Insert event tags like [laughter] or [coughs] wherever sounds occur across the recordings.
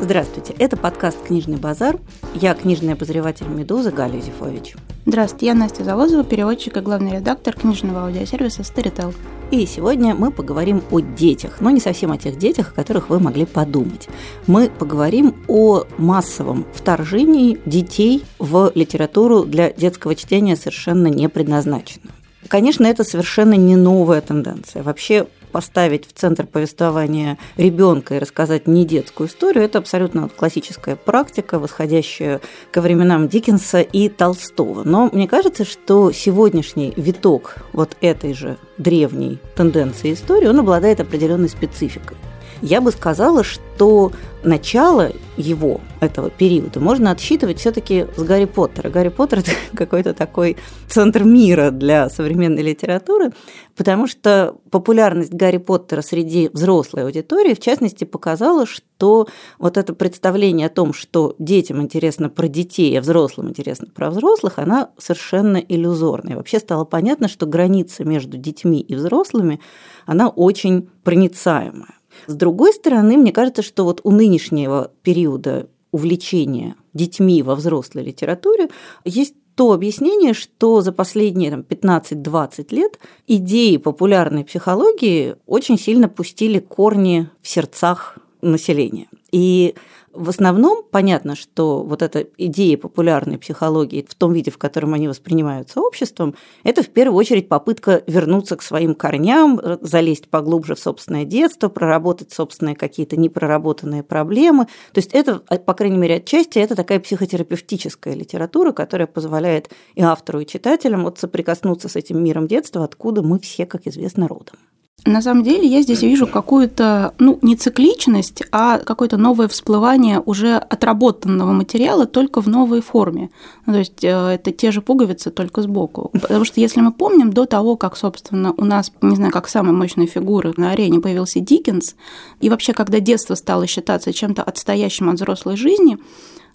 Здравствуйте, это подкаст «Книжный базар». Я книжный обозреватель «Медузы» Галя Зифович. Здравствуйте, я Настя Завозова, переводчик и главный редактор книжного аудиосервиса Storytel. И сегодня мы поговорим о детях, но не совсем о тех детях, о которых вы могли подумать. Мы поговорим о массовом вторжении детей в литературу для детского чтения совершенно не предназначенную. Конечно, это совершенно не новая тенденция. Вообще поставить в центр повествования ребенка и рассказать не детскую историю, это абсолютно классическая практика, восходящая ко временам Диккенса и Толстого. Но мне кажется, что сегодняшний виток вот этой же древней тенденции истории, он обладает определенной спецификой. Я бы сказала, что начало его, этого периода, можно отсчитывать все-таки с Гарри Поттера. Гарри Поттер – это [laughs] какой-то такой центр мира для современной литературы, потому что популярность Гарри Поттера среди взрослой аудитории, в частности, показала, что вот это представление о том, что детям интересно про детей, а взрослым интересно про взрослых, она совершенно иллюзорная. вообще стало понятно, что граница между детьми и взрослыми, она очень проницаемая. С другой стороны, мне кажется, что вот у нынешнего периода увлечения детьми во взрослой литературе есть то объяснение, что за последние там, 15-20 лет идеи популярной психологии очень сильно пустили корни в сердцах населения. И в основном понятно, что вот эта идея популярной психологии в том виде, в котором они воспринимаются обществом, это в первую очередь попытка вернуться к своим корням, залезть поглубже в собственное детство, проработать собственные какие-то непроработанные проблемы. То есть это, по крайней мере, отчасти это такая психотерапевтическая литература, которая позволяет и автору, и читателям вот соприкоснуться с этим миром детства, откуда мы все, как известно, родом. На самом деле я здесь вижу какую-то, ну, не цикличность, а какое-то новое всплывание уже отработанного материала только в новой форме. Ну, то есть э, это те же пуговицы, только сбоку. Потому что если мы помним, до того, как, собственно, у нас, не знаю, как самая мощная фигура на арене появился Диккенс, и вообще, когда детство стало считаться чем-то отстоящим от взрослой жизни,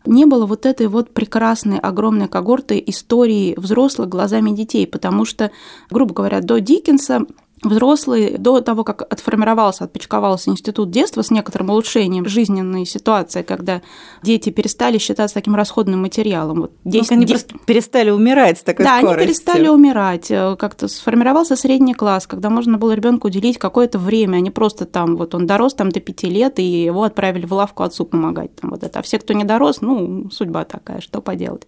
не было вот этой вот прекрасной огромной когорты истории взрослых глазами детей, потому что, грубо говоря, до Диккенса взрослый до того, как отформировался, отпочковался институт детства с некоторым улучшением жизненной ситуации, когда дети перестали считаться таким расходным материалом. Вот 10, ну, они 10... просто перестали умирать с такой да, скоростью. Они перестали умирать. Э, как-то сформировался средний класс, когда можно было ребенку уделить какое-то время, а не просто там, вот он дорос там до пяти лет, и его отправили в лавку отцу помогать. Там, вот это. А все, кто не дорос, ну, судьба такая, что поделать.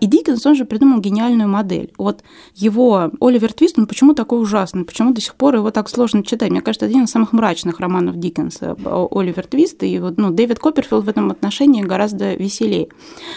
И Диккенс, он же придумал гениальную модель. Вот его Оливер Твист, он почему такой ужасный? Почему до сих пор его так сложно читать? Мне кажется, один из самых мрачных романов Диккенса, Оливер Твист. И вот, ну, Дэвид Копперфилд в этом отношении гораздо веселее.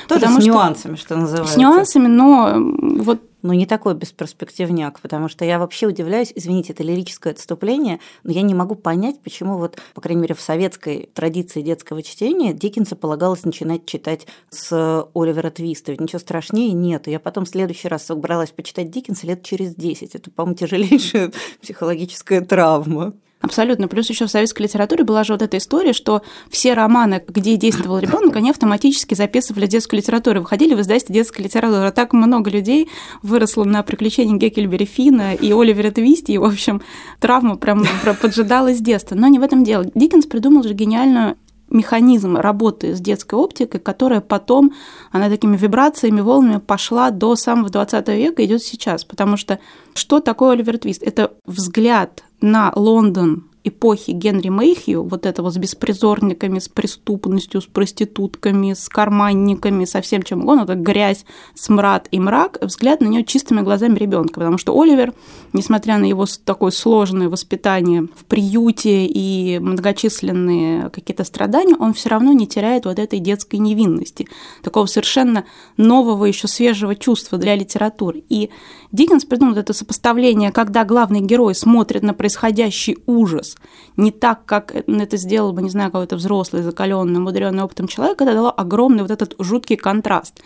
Тоже Потому с нюансами, что называется. С нюансами, но вот но не такой бесперспективняк, потому что я вообще удивляюсь, извините, это лирическое отступление, но я не могу понять, почему вот, по крайней мере, в советской традиции детского чтения Диккенса полагалось начинать читать с Оливера Твиста, ведь ничего страшнее нет. Я потом в следующий раз собралась почитать Диккенса лет через 10. Это, по-моему, тяжелейшая [laughs] психологическая травма. Абсолютно. Плюс еще в советской литературе была же вот эта история, что все романы, где действовал [coughs] ребенок, они автоматически записывали детскую литературу, выходили в издательство детской литературы. Так много людей выросло на приключения Геккельбери Фина и Оливера Твисти, и, в общем, травма прям поджидала с детства. Но не в этом дело. Диккенс придумал же гениальную механизм работы с детской оптикой, которая потом, она такими вибрациями, волнами пошла до самого 20 века, идет сейчас. Потому что что такое Оливер Твист? Это взгляд на Лондон эпохи Генри Мейхью, вот этого с беспризорниками, с преступностью, с проститутками, с карманниками, со всем чем угодно, это грязь, смрад и мрак, взгляд на нее чистыми глазами ребенка, потому что Оливер, несмотря на его такое сложное воспитание в приюте и многочисленные какие-то страдания, он все равно не теряет вот этой детской невинности, такого совершенно нового, еще свежего чувства для литературы. И Диккенс придумал это сопоставление, когда главный герой смотрит на происходящий ужас не так, как это сделал бы, не знаю, какой-то взрослый, закаленный, мудренный опытом человек, это дало огромный вот этот жуткий контраст.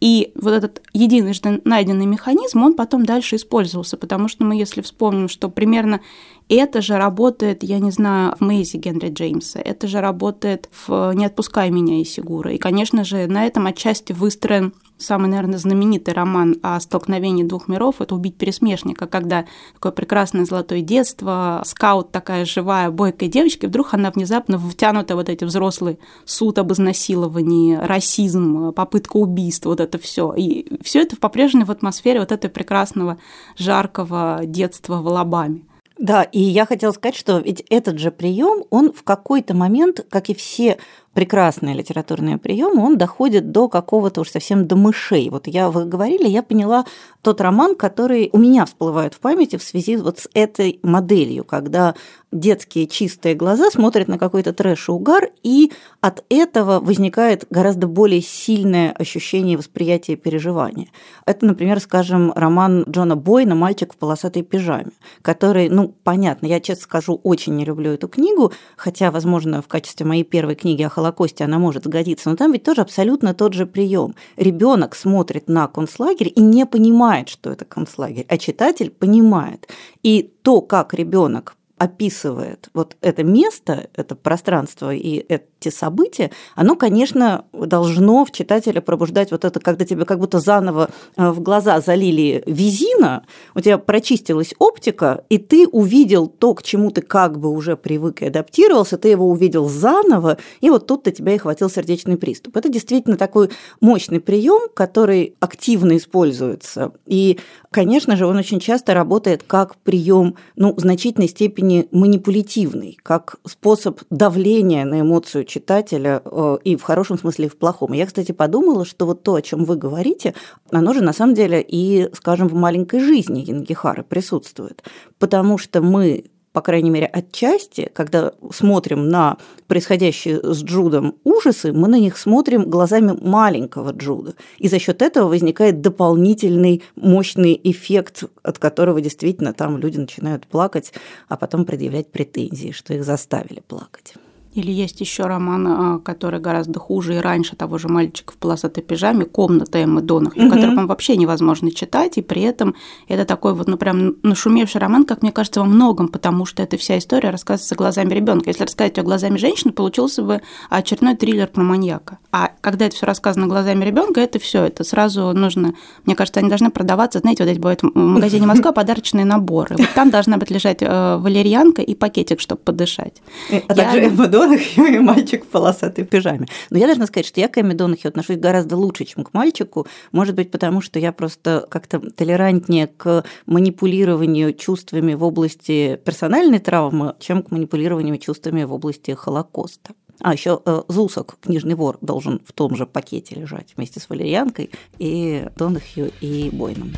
И вот этот единожды найденный механизм, он потом дальше использовался, потому что мы, если вспомним, что примерно это же работает, я не знаю, в Мэйзи Генри Джеймса, это же работает в «Не отпускай меня» и Сигура. И, конечно же, на этом отчасти выстроен самый, наверное, знаменитый роман о столкновении двух миров – это «Убить пересмешника», когда такое прекрасное золотое детство, скаут такая живая, бойкая девочка, и вдруг она внезапно втянута вот эти взрослые суд об изнасиловании, расизм, попытка убийства, вот это все. И все это по-прежнему в атмосфере вот этого прекрасного, жаркого детства в Алабаме. Да, и я хотела сказать, что ведь этот же прием, он в какой-то момент, как и все прекрасные литературные приемы, он доходит до какого-то уж совсем до мышей. Вот я, вы говорили, я поняла тот роман, который у меня всплывает в памяти в связи вот с этой моделью, когда детские чистые глаза смотрят на какой-то трэш и угар, и от этого возникает гораздо более сильное ощущение восприятия и переживания. Это, например, скажем, роман Джона Бойна «Мальчик в полосатой пижаме», который, ну, понятно, я честно скажу, очень не люблю эту книгу, хотя, возможно, в качестве моей первой книги о Холокосте она может сгодиться, но там ведь тоже абсолютно тот же прием. Ребенок смотрит на концлагерь и не понимает, что это концлагерь, а читатель понимает. И то, как ребенок описывает вот это место, это пространство и эти события, оно, конечно, должно в читателя пробуждать вот это, когда тебе как будто заново э, в глаза залили визина, у тебя прочистилась оптика, и ты увидел то, к чему ты как бы уже привык и адаптировался, ты его увидел заново, и вот тут-то тебя и хватил сердечный приступ. Это действительно такой мощный прием, который активно используется. И, конечно же, он очень часто работает как прием, ну, в значительной степени степени манипулятивный, как способ давления на эмоцию читателя э, и в хорошем смысле, и в плохом. Я, кстати, подумала, что вот то, о чем вы говорите, оно же на самом деле и, скажем, в маленькой жизни Янгихары присутствует. Потому что мы по крайней мере, отчасти, когда смотрим на происходящие с Джудом ужасы, мы на них смотрим глазами маленького Джуда. И за счет этого возникает дополнительный мощный эффект, от которого действительно там люди начинают плакать, а потом предъявлять претензии, что их заставили плакать. Или есть еще роман, а, который гораздо хуже и раньше того же мальчика в полосатой пижаме «Комната Эммы Донахью», угу. который, по вообще невозможно читать, и при этом это такой вот, ну, прям нашумевший роман, как мне кажется, во многом, потому что эта вся история рассказывается глазами ребенка. Если рассказать ее глазами женщины, получился бы очередной триллер про маньяка. А когда это все рассказано глазами ребенка, это все, это сразу нужно, мне кажется, они должны продаваться, знаете, вот эти бывают в магазине [laughs] Москва подарочные наборы. Вот там должна быть лежать э, валерьянка и пакетик, чтобы подышать. Э, а также Эмма Донахью и мальчик в полосатой пижаме. Но я должна сказать, что я к Эмме Донахью отношусь гораздо лучше, чем к мальчику. Может быть, потому что я просто как-то толерантнее к манипулированию чувствами в области персональной травмы, чем к манипулированию чувствами в области Холокоста. А еще э, Зусок, книжный вор, должен в том же пакете лежать вместе с Валерьянкой и Донахью и Бойном.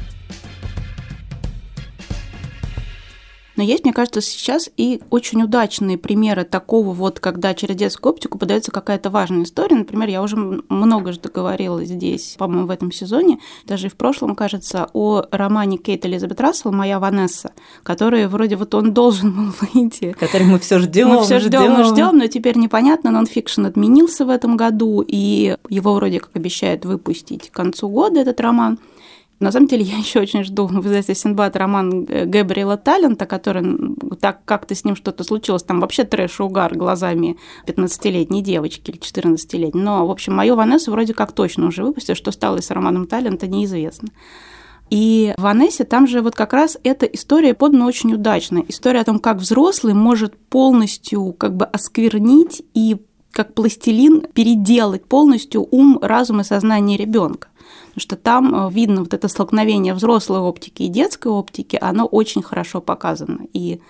Но есть, мне кажется, сейчас и очень удачные примеры такого вот, когда через детскую оптику подается какая-то важная история. Например, я уже много же говорила здесь, по-моему, в этом сезоне, даже и в прошлом, кажется, о романе Кейт Элизабет Рассел «Моя Ванесса», который вроде вот он должен был выйти. Который мы все ждем. Мы все ждем и ждем, но теперь непонятно, нонфикшн отменился в этом году, и его вроде как обещают выпустить к концу года этот роман. На самом деле, [laughs] я еще очень жду в издательстве Синбад роман Габриэла Талента, который так как-то с ним что-то случилось. Там вообще трэш и угар глазами 15-летней девочки или 14-летней. Но, в общем, мою Ванессу вроде как точно уже выпустили. Что стало с романом Талента, неизвестно. И в Ванессе там же вот как раз эта история подана очень удачно. История о том, как взрослый может полностью как бы осквернить и как пластилин переделать полностью ум, разум и сознание ребенка что там э, видно вот это столкновение взрослой оптики и детской оптики, оно очень хорошо показано. И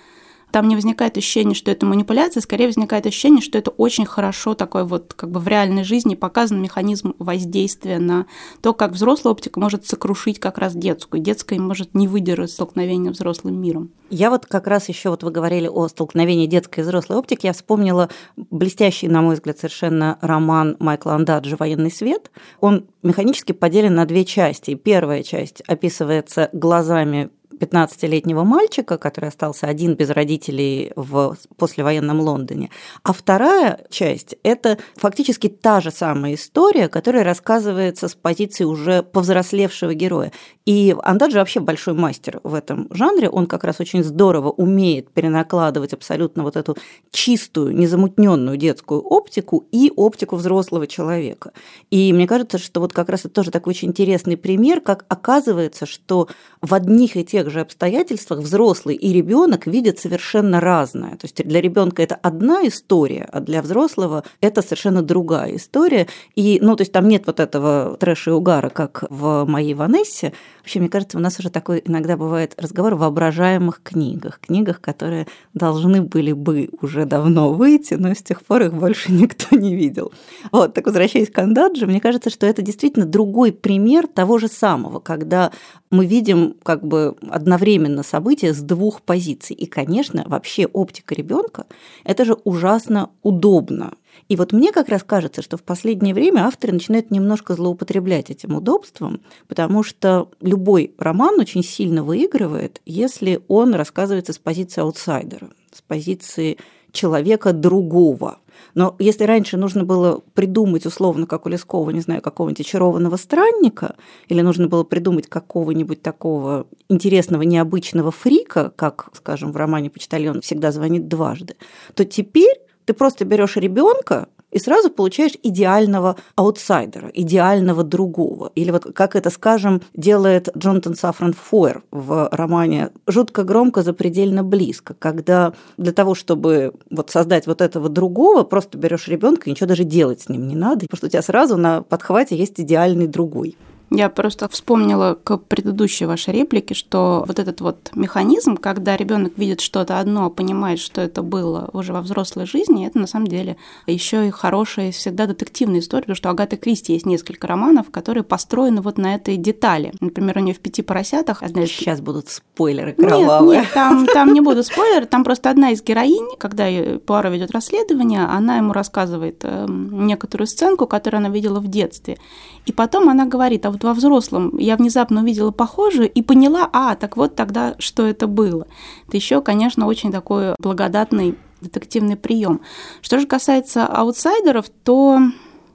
там не возникает ощущения, что это манипуляция, скорее возникает ощущение, что это очень хорошо такой вот как бы в реальной жизни показан механизм воздействия на то, как взрослая оптика может сокрушить как раз детскую. Детская может не выдержать столкновения взрослым миром. Я вот как раз еще вот вы говорили о столкновении детской и взрослой оптики, я вспомнила блестящий, на мой взгляд, совершенно роман Майкла Андаджи «Военный свет». Он механически поделен на две части. Первая часть описывается глазами 15-летнего мальчика, который остался один без родителей в послевоенном Лондоне. А вторая часть – это фактически та же самая история, которая рассказывается с позиции уже повзрослевшего героя. И Андаджи вообще большой мастер в этом жанре. Он как раз очень здорово умеет перенакладывать абсолютно вот эту чистую, незамутненную детскую оптику и оптику взрослого человека. И мне кажется, что вот как раз это тоже такой очень интересный пример, как оказывается, что в одних и тех же обстоятельствах взрослый и ребенок видят совершенно разное. То есть для ребенка это одна история, а для взрослого это совершенно другая история. И, ну, то есть там нет вот этого трэша и угара, как в моей Ванессе, Вообще, мне кажется, у нас уже такой иногда бывает разговор в воображаемых книгах, книгах, которые должны были бы уже давно выйти, но с тех пор их больше [laughs] никто не видел. Вот, так возвращаясь к Андаджи, мне кажется, что это действительно другой пример того же самого, когда мы видим как бы одновременно события с двух позиций. И, конечно, вообще оптика ребенка это же ужасно удобно. И вот мне как раз кажется, что в последнее время авторы начинают немножко злоупотреблять этим удобством, потому что любой роман очень сильно выигрывает, если он рассказывается с позиции аутсайдера, с позиции человека другого. Но если раньше нужно было придумать условно, как у Лескова, не знаю, какого-нибудь очарованного странника, или нужно было придумать какого-нибудь такого интересного, необычного фрика, как, скажем, в романе «Почтальон всегда звонит дважды», то теперь ты просто берешь ребенка и сразу получаешь идеального аутсайдера, идеального другого. Или вот как это, скажем, делает Джонатан Сафран Фойер в романе «Жутко громко, запредельно близко», когда для того, чтобы вот создать вот этого другого, просто берешь ребенка и ничего даже делать с ним не надо, потому что у тебя сразу на подхвате есть идеальный другой. Я просто вспомнила к предыдущей вашей реплике, что вот этот вот механизм, когда ребенок видит что-то одно, понимает, что это было уже во взрослой жизни, это на самом деле еще и хорошая всегда детективная история, потому что у Агаты Кристи есть несколько романов, которые построены вот на этой детали. Например, у нее в «Пяти поросятах» одна из... Сейчас будут спойлеры кровавые. Нет, нет, там, [laughs] там не будут спойлеры, там просто одна из героинь, когда Пуаро ведет расследование, она ему рассказывает э, некоторую сценку, которую она видела в детстве. И потом она говорит, а вот во взрослом я внезапно увидела похожее и поняла, а, так вот тогда, что это было. Это еще, конечно, очень такой благодатный детективный прием. Что же касается аутсайдеров, то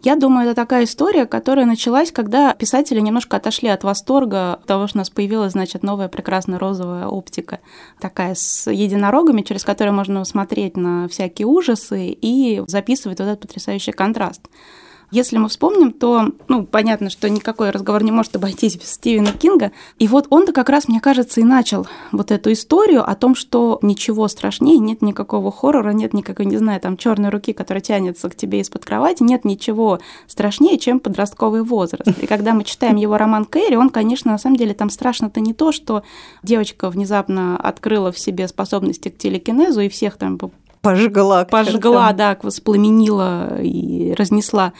я думаю, это такая история, которая началась, когда писатели немножко отошли от восторга того, что у нас появилась, значит, новая прекрасная розовая оптика, такая с единорогами, через которую можно смотреть на всякие ужасы и записывать вот этот потрясающий контраст. Если мы вспомним, то, ну, понятно, что никакой разговор не может обойтись без Стивена Кинга. И вот он-то как раз, мне кажется, и начал вот эту историю о том, что ничего страшнее, нет никакого хоррора, нет никакой, не знаю, там черной руки, которая тянется к тебе из-под кровати, нет ничего страшнее, чем подростковый возраст. И когда мы читаем его роман Кэрри, он, конечно, на самом деле там страшно-то не то, что девочка внезапно открыла в себе способности к телекинезу и всех там пожгла. Пожгла, да, воспламенила и разнесла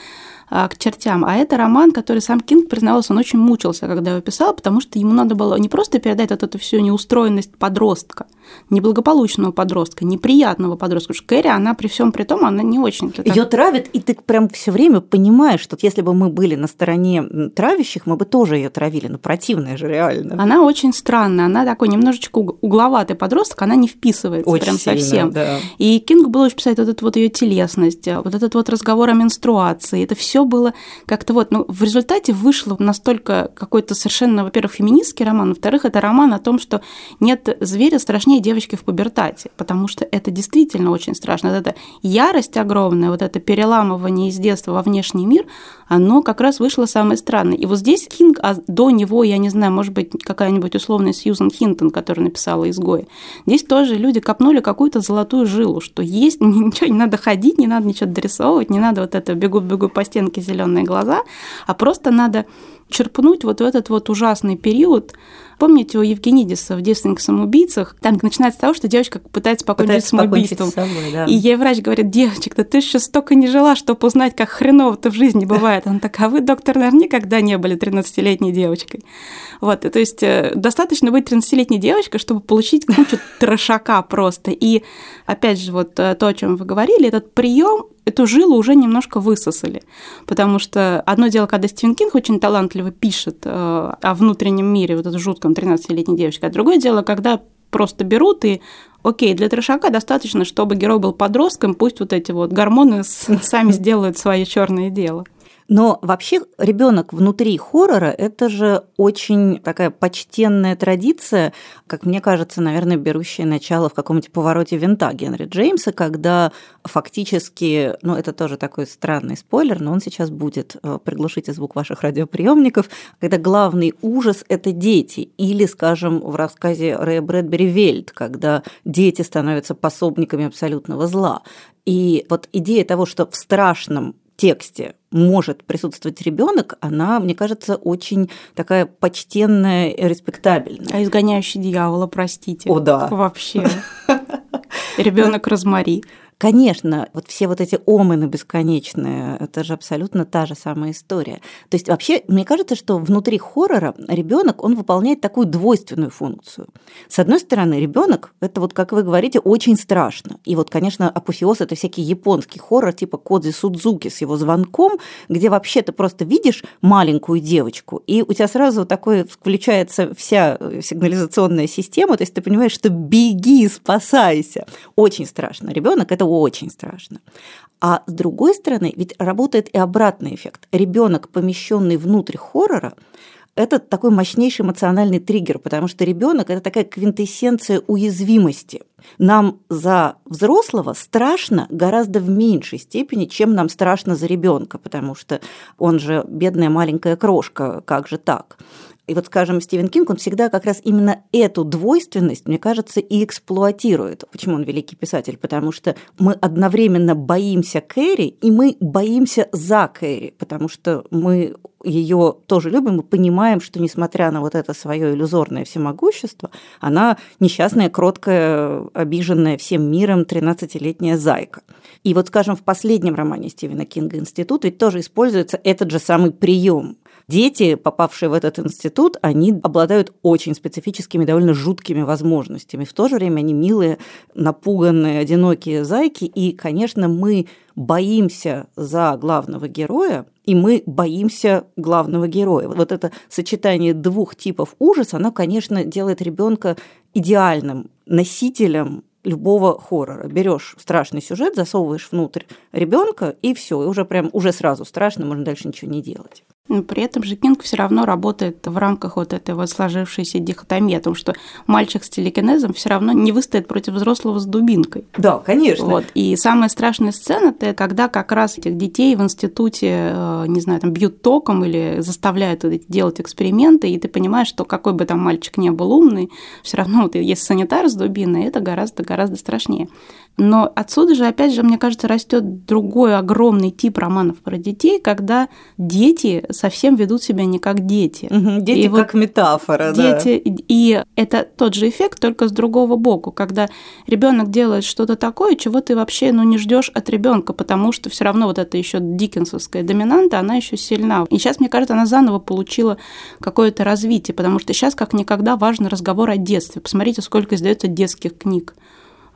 а, к чертям. А это роман, который сам Кинг признавался, он очень мучился, когда его писал, потому что ему надо было не просто передать вот эту всю неустроенность подростка, неблагополучного подростка, неприятного подростка. Потому что Кэрри, она при всем при том, она не очень... Ее травят, и ты прям все время понимаешь, что если бы мы были на стороне травящих, мы бы тоже ее травили, но противная же реально. Она очень странная, она такой немножечко угловатый подросток, она не вписывается очень прям сильно, совсем. Да. И Кинг было очень писать вот эту вот ее телесность, вот этот вот разговор о менструации, это все было как-то вот, ну, в результате вышло настолько какой-то совершенно, во-первых, феминистский роман, во-вторых, это роман о том, что нет зверя страшнее страшнее девочки в пубертате, потому что это действительно очень страшно. Вот эта ярость огромная, вот это переламывание из детства во внешний мир, оно как раз вышло самое странное. И вот здесь Кинг, а до него, я не знаю, может быть, какая-нибудь условная Сьюзан Хинтон, которая написала «Изгои», здесь тоже люди копнули какую-то золотую жилу, что есть, [laughs] ничего не надо ходить, не надо ничего дорисовывать, не надо вот это бегу-бегу по стенке зеленые глаза, а просто надо черпнуть вот в этот вот ужасный период. Помните у Евгенидиса в «Девственных самоубийцах»? Там начинается с того, что девочка пытается покончить с самоубийством. С собой, да. И ей врач говорит, девочек, да ты еще столько не жила, чтобы узнать, как хреново-то в жизни бывает. Она такая, а вы, доктор, наверное, никогда не были 13-летней девочкой. Вот, то есть э, достаточно быть 13-летней девочкой, чтобы получить кучу трошака просто. И опять же, вот э, то, о чем вы говорили, этот прием эту жилу уже немножко высосали. Потому что одно дело, когда Стивен Кинг очень талантливо пишет э, о внутреннем мире, вот этом жутком 13-летней девочке. А другое дело, когда просто берут и окей, для трешака достаточно, чтобы герой был подростком, пусть вот эти вот гормоны сами [laughs] сделают свое черное дело. Но вообще ребенок внутри хоррора – это же очень такая почтенная традиция, как мне кажется, наверное, берущая начало в каком-нибудь повороте винта Генри Джеймса, когда фактически, ну это тоже такой странный спойлер, но он сейчас будет, э, приглушите звук ваших радиоприемников, когда главный ужас – это дети. Или, скажем, в рассказе Рэя Брэдбери «Вельт», когда дети становятся пособниками абсолютного зла. И вот идея того, что в страшном тексте может присутствовать ребенок, она, мне кажется, очень такая почтенная и респектабельная. А изгоняющий дьявола, простите. О, да. Вообще. Ребенок Розмари. Конечно, вот все вот эти омыны бесконечные, это же абсолютно та же самая история. То есть вообще, мне кажется, что внутри хоррора ребенок, он выполняет такую двойственную функцию. С одной стороны, ребенок, это вот, как вы говорите, очень страшно. И вот, конечно, апофеоз – это всякий японский хоррор, типа Кодзи Судзуки с его звонком, где вообще ты просто видишь маленькую девочку, и у тебя сразу такое включается вся сигнализационная система, то есть ты понимаешь, что беги, спасайся. Очень страшно. Ребенок это очень страшно. А с другой стороны, ведь работает и обратный эффект. Ребенок, помещенный внутрь хоррора, это такой мощнейший эмоциональный триггер, потому что ребенок это такая квинтэссенция уязвимости. Нам за взрослого страшно гораздо в меньшей степени, чем нам страшно за ребенка, потому что он же бедная маленькая крошка, как же так? И вот, скажем, Стивен Кинг, он всегда как раз именно эту двойственность, мне кажется, и эксплуатирует. Почему он великий писатель? Потому что мы одновременно боимся Кэрри, и мы боимся за Кэрри, потому что мы ее тоже любим и понимаем, что несмотря на вот это свое иллюзорное всемогущество, она несчастная, кроткая, обиженная всем миром 13-летняя зайка. И вот, скажем, в последнем романе Стивена Кинга «Институт» ведь тоже используется этот же самый прием дети, попавшие в этот институт, они обладают очень специфическими, довольно жуткими возможностями. В то же время они милые, напуганные, одинокие зайки. И, конечно, мы боимся за главного героя, и мы боимся главного героя. Вот это сочетание двух типов ужаса, оно, конечно, делает ребенка идеальным носителем любого хоррора. Берешь страшный сюжет, засовываешь внутрь ребенка, и все, и уже прям уже сразу страшно, можно дальше ничего не делать. Но при этом же Кинг все равно работает в рамках вот этой вот сложившейся дихотомии, о том, что мальчик с телекинезом все равно не выстоит против взрослого с дубинкой. Да, конечно. Вот. И самая страшная сцена – это когда как раз этих детей в институте, э, не знаю, там бьют током или заставляют делать эксперименты, и ты понимаешь, что какой бы там мальчик не был умный, все равно вот есть санитар с дубиной, это гораздо-гораздо страшнее. Но отсюда же, опять же, мне кажется, растет другой огромный тип романов про детей, когда дети совсем ведут себя не как дети. Угу, дети и как вот метафора, дети, да. И это тот же эффект, только с другого боку, когда ребенок делает что-то такое, чего ты вообще ну, не ждешь от ребенка, потому что все равно вот эта еще диккенсовская доминанта, она еще сильна. И сейчас, мне кажется, она заново получила какое-то развитие, потому что сейчас как никогда важен разговор о детстве. Посмотрите, сколько издается детских книг.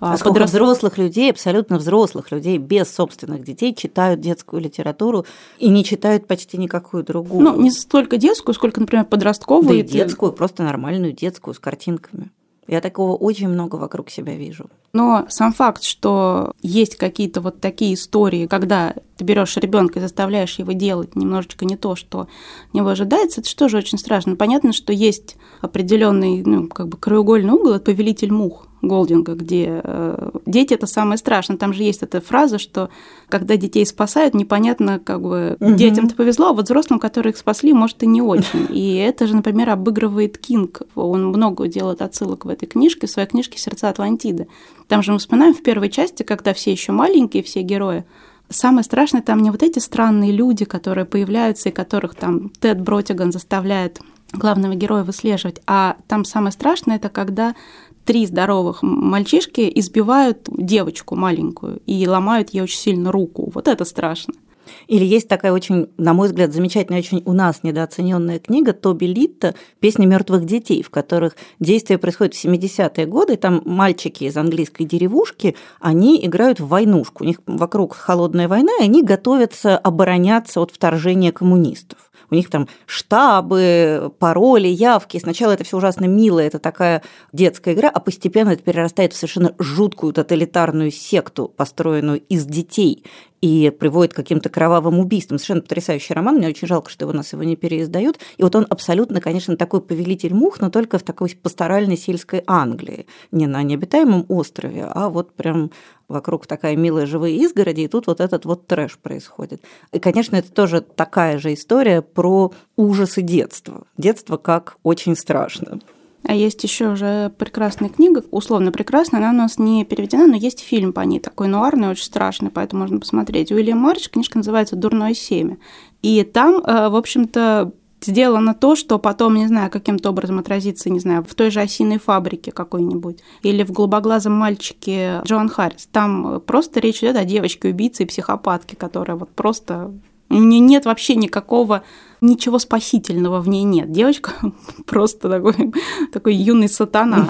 А сколько подрост... взрослых людей, абсолютно взрослых людей, без собственных детей, читают детскую литературу и не читают почти никакую другую. Ну, не столько детскую, сколько, например, подростковую. Да и детскую, просто нормальную детскую с картинками. Я такого очень много вокруг себя вижу. Но сам факт, что есть какие-то вот такие истории, когда ты берешь ребенка и заставляешь его делать немножечко не то, что него ожидается, это что же очень страшно. Понятно, что есть определенный, ну, как бы краеугольный угол, это повелитель мух. Голдинга, где э, дети это самое страшное. Там же есть эта фраза, что когда детей спасают, непонятно, как бы угу. детям-то повезло, а вот взрослым, которые их спасли, может и не очень. И это же, например, обыгрывает Кинг. Он много делает отсылок в этой книжке, в своей книжке «Сердца Атлантиды». Там же мы вспоминаем в первой части, когда все еще маленькие, все герои, Самое страшное там не вот эти странные люди, которые появляются и которых там Тед Бротиган заставляет главного героя выслеживать, а там самое страшное это когда три здоровых мальчишки избивают девочку маленькую и ломают ей очень сильно руку. Вот это страшно. Или есть такая очень, на мой взгляд, замечательная, очень у нас недооцененная книга Тоби Литта «Песни мертвых детей», в которых действие происходит в 70-е годы, там мальчики из английской деревушки, они играют в войнушку, у них вокруг холодная война, и они готовятся обороняться от вторжения коммунистов. у них там штабы, пароли, явки. Сначала это все ужасно мило, это такая детская игра, а постепенно это перерастает в совершенно жуткую тоталитарную секту, построенную из детей и приводит к каким-то кровавым убийствам. Совершенно потрясающий роман. Мне очень жалко, что у нас его не переиздают. И вот он абсолютно, конечно, такой повелитель мух, но только в такой пасторальной сельской Англии. Не на необитаемом острове, а вот прям вокруг такая милая живые изгороди, и тут вот этот вот трэш происходит. И, конечно, это тоже такая же история про ужасы детства. Детство как очень страшно. А есть еще уже прекрасная книга, условно прекрасная, она у нас не переведена, но есть фильм по ней, такой нуарный, очень страшный, поэтому можно посмотреть. Уильям Марч, книжка называется «Дурное семя». И там, э, в общем-то, сделано то, что потом, не знаю, каким-то образом отразится, не знаю, в той же осиной фабрике какой-нибудь или в голубоглазом мальчике Джоан Харрис. Там просто речь идет о девочке-убийце и психопатке, которая вот просто... У нет вообще никакого ничего спасительного в ней нет. Девочка [laughs] просто такой, такой юный сатана.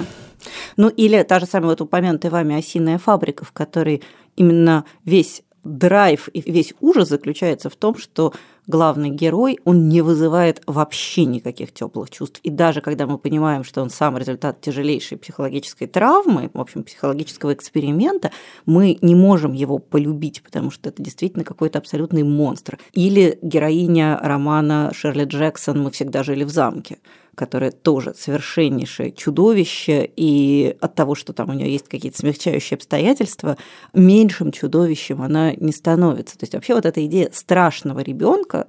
Ну, или та же самая вот упомянутая вами осиная фабрика, в которой именно весь драйв и весь ужас заключается в том, что главный герой, он не вызывает вообще никаких теплых чувств. И даже когда мы понимаем, что он сам результат тяжелейшей психологической травмы, в общем, психологического эксперимента, мы не можем его полюбить, потому что это действительно какой-то абсолютный монстр. Или героиня романа Шерли Джексон «Мы всегда жили в замке», которое тоже совершеннейшее чудовище, и от того, что там у нее есть какие-то смягчающие обстоятельства, меньшим чудовищем она не становится. То есть вообще вот эта идея страшного ребенка,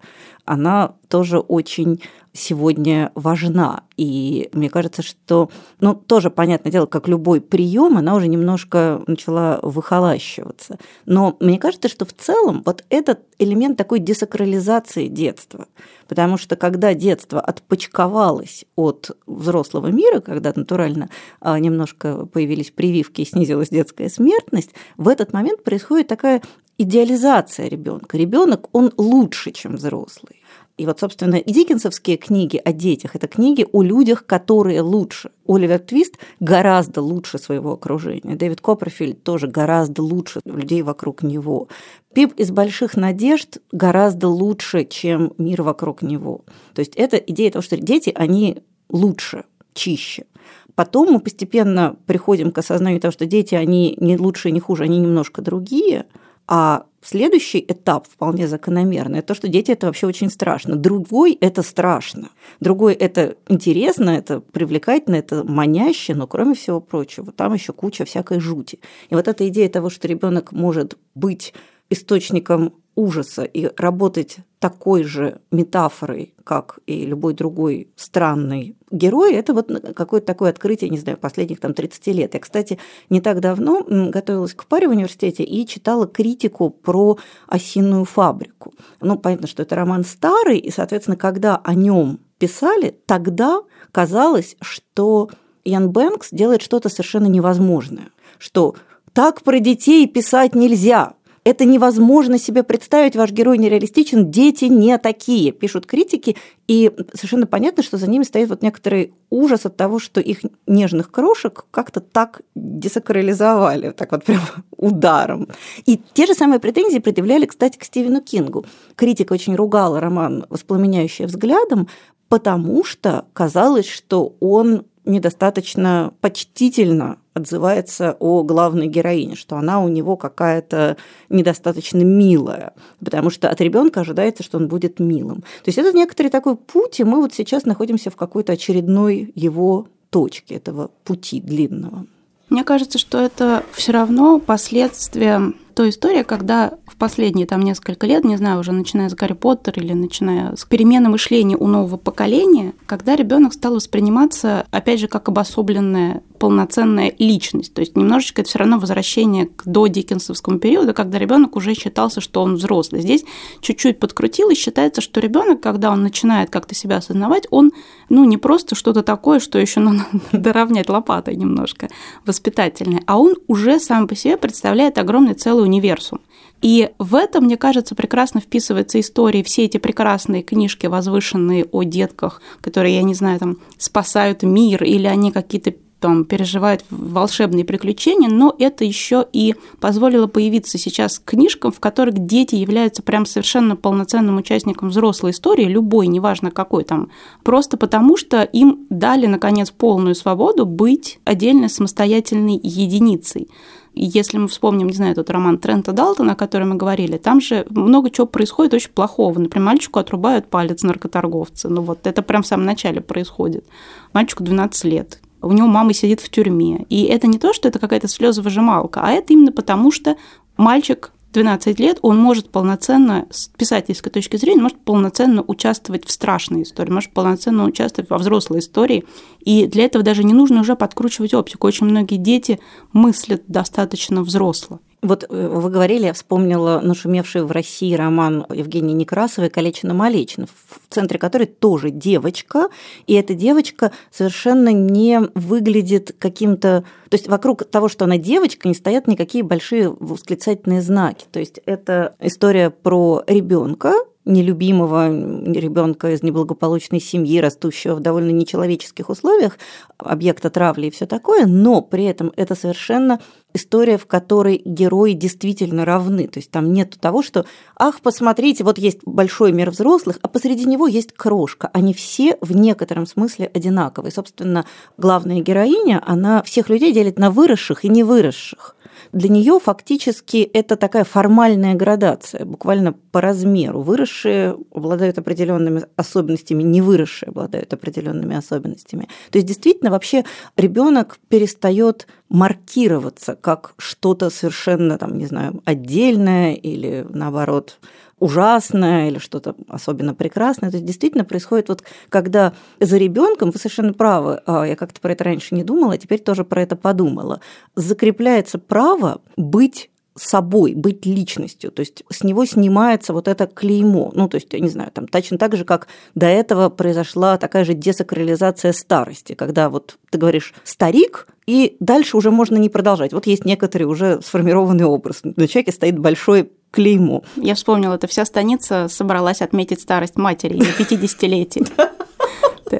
она тоже очень сегодня важна. И мне кажется, что, ну, тоже, понятное дело, как любой прием, она уже немножко начала выхолащиваться. Но мне кажется, что в целом вот этот элемент такой десакрализации детства, потому что когда детство отпочковалось от взрослого мира, когда натурально а, немножко появились прививки и снизилась детская смертность, в этот момент происходит такая идеализация ребенка. Ребенок, он лучше, чем взрослый. И вот, собственно, и диккенсовские книги о детях – это книги о людях, которые лучше. Оливер Твист гораздо лучше своего окружения. Дэвид Копперфильд тоже гораздо лучше людей вокруг него. Пип из «Больших надежд» гораздо лучше, чем мир вокруг него. То есть это идея того, что дети, они лучше, чище. Потом мы постепенно приходим к осознанию того, что дети, они не лучше и не хуже, они немножко другие – а следующий этап вполне закономерный, то, что дети это вообще очень страшно. Другой это страшно. Другой это интересно, это привлекательно, это маняще, но кроме всего прочего, там еще куча всякой жути. И вот эта идея того, что ребенок может быть источником ужаса и работать такой же метафорой, как и любой другой странный герой, это вот какое-то такое открытие, не знаю, последних там 30 лет. Я, кстати, не так давно готовилась к паре в университете и читала критику про осиную фабрику. Ну, понятно, что это роман старый, и, соответственно, когда о нем писали, тогда казалось, что Ян Бэнкс делает что-то совершенно невозможное, что так про детей писать нельзя, это невозможно себе представить, ваш герой нереалистичен, дети не такие, пишут критики, и совершенно понятно, что за ними стоит вот некоторый ужас от того, что их нежных крошек как-то так десакрализовали, так вот прям [laughs] ударом. И те же самые претензии предъявляли, кстати, к Стивену Кингу. Критика очень ругала роман «Воспламеняющая взглядом», потому что казалось, что он недостаточно почтительно отзывается о главной героине, что она у него какая-то недостаточно милая, потому что от ребенка ожидается, что он будет милым. То есть это некоторый такой путь, и мы вот сейчас находимся в какой-то очередной его точке этого пути длинного. Мне кажется, что это все равно последствия той истории, когда в последние там несколько лет, не знаю, уже начиная с Гарри Поттера или начиная с перемены мышления у нового поколения, когда ребенок стал восприниматься, опять же, как обособленная полноценная личность. То есть немножечко это все равно возвращение к до диккенсовскому периоду, когда ребенок уже считался, что он взрослый. Здесь чуть-чуть подкрутил и считается, что ребенок, когда он начинает как-то себя осознавать, он ну не просто что-то такое, что еще [laughs] надо доравнять лопатой немножко воспитательное, а он уже сам по себе представляет огромный целый универсум. И в этом, мне кажется, прекрасно вписывается история, все эти прекрасные книжки, возвышенные о детках, которые, я не знаю, там, спасают мир, или они какие-то там переживают волшебные приключения, но это еще и позволило появиться сейчас книжкам, в которых дети являются прям совершенно полноценным участником взрослой истории, любой, неважно какой там, просто потому что им дали, наконец, полную свободу быть отдельной самостоятельной единицей. Если мы вспомним, не знаю, тот роман Трента Далтона, о котором мы говорили, там же много чего происходит очень плохого. Например, мальчику отрубают палец наркоторговцы. Ну вот это прям в самом начале происходит. Мальчику 12 лет. У него мама сидит в тюрьме. И это не то, что это какая-то слезовыжималка, а это именно потому, что мальчик 12 лет он может полноценно, с писательской точки зрения, может полноценно участвовать в страшной истории, может полноценно участвовать во взрослой истории. И для этого даже не нужно уже подкручивать оптику. Очень многие дети мыслят достаточно взросло. Вот э, вы говорили, я вспомнила нашумевший в России роман Евгении Некрасовой «Калечина Малечина», в центре которой тоже девочка, и эта девочка совершенно не выглядит каким-то... То есть вокруг того, что она девочка, не стоят никакие большие восклицательные знаки. То есть это история про ребенка, нелюбимого ребенка из неблагополучной семьи, растущего в довольно нечеловеческих условиях, объекта травли и все такое, но при этом это совершенно история, в которой герои действительно равны. То есть там нет того, что «ах, посмотрите, вот есть большой мир взрослых, а посреди него есть крошка». Они все в некотором смысле одинаковые. Собственно, главная героиня, она всех людей делит на выросших и невыросших для нее фактически это такая формальная градация, буквально по размеру. Выросшие обладают определенными особенностями, не выросшие обладают определенными особенностями. То есть действительно вообще ребенок перестает маркироваться как что-то совершенно, там, не знаю, отдельное или наоборот ужасное или что-то особенно прекрасное. То есть действительно происходит вот, когда за ребенком, вы совершенно правы, а, я как-то про это раньше не думала, а теперь тоже про это подумала, закрепляется право быть собой, быть личностью. То есть с него снимается вот это клеймо. Ну, то есть, я не знаю, там точно так же, как до этого произошла такая же десакрализация старости, когда вот ты говоришь «старик», и дальше уже можно не продолжать. Вот есть некоторый уже сформированный образ. На человеке стоит большой клеймо. Я вспомнила, это вся станица собралась отметить старость матери на 50-летие.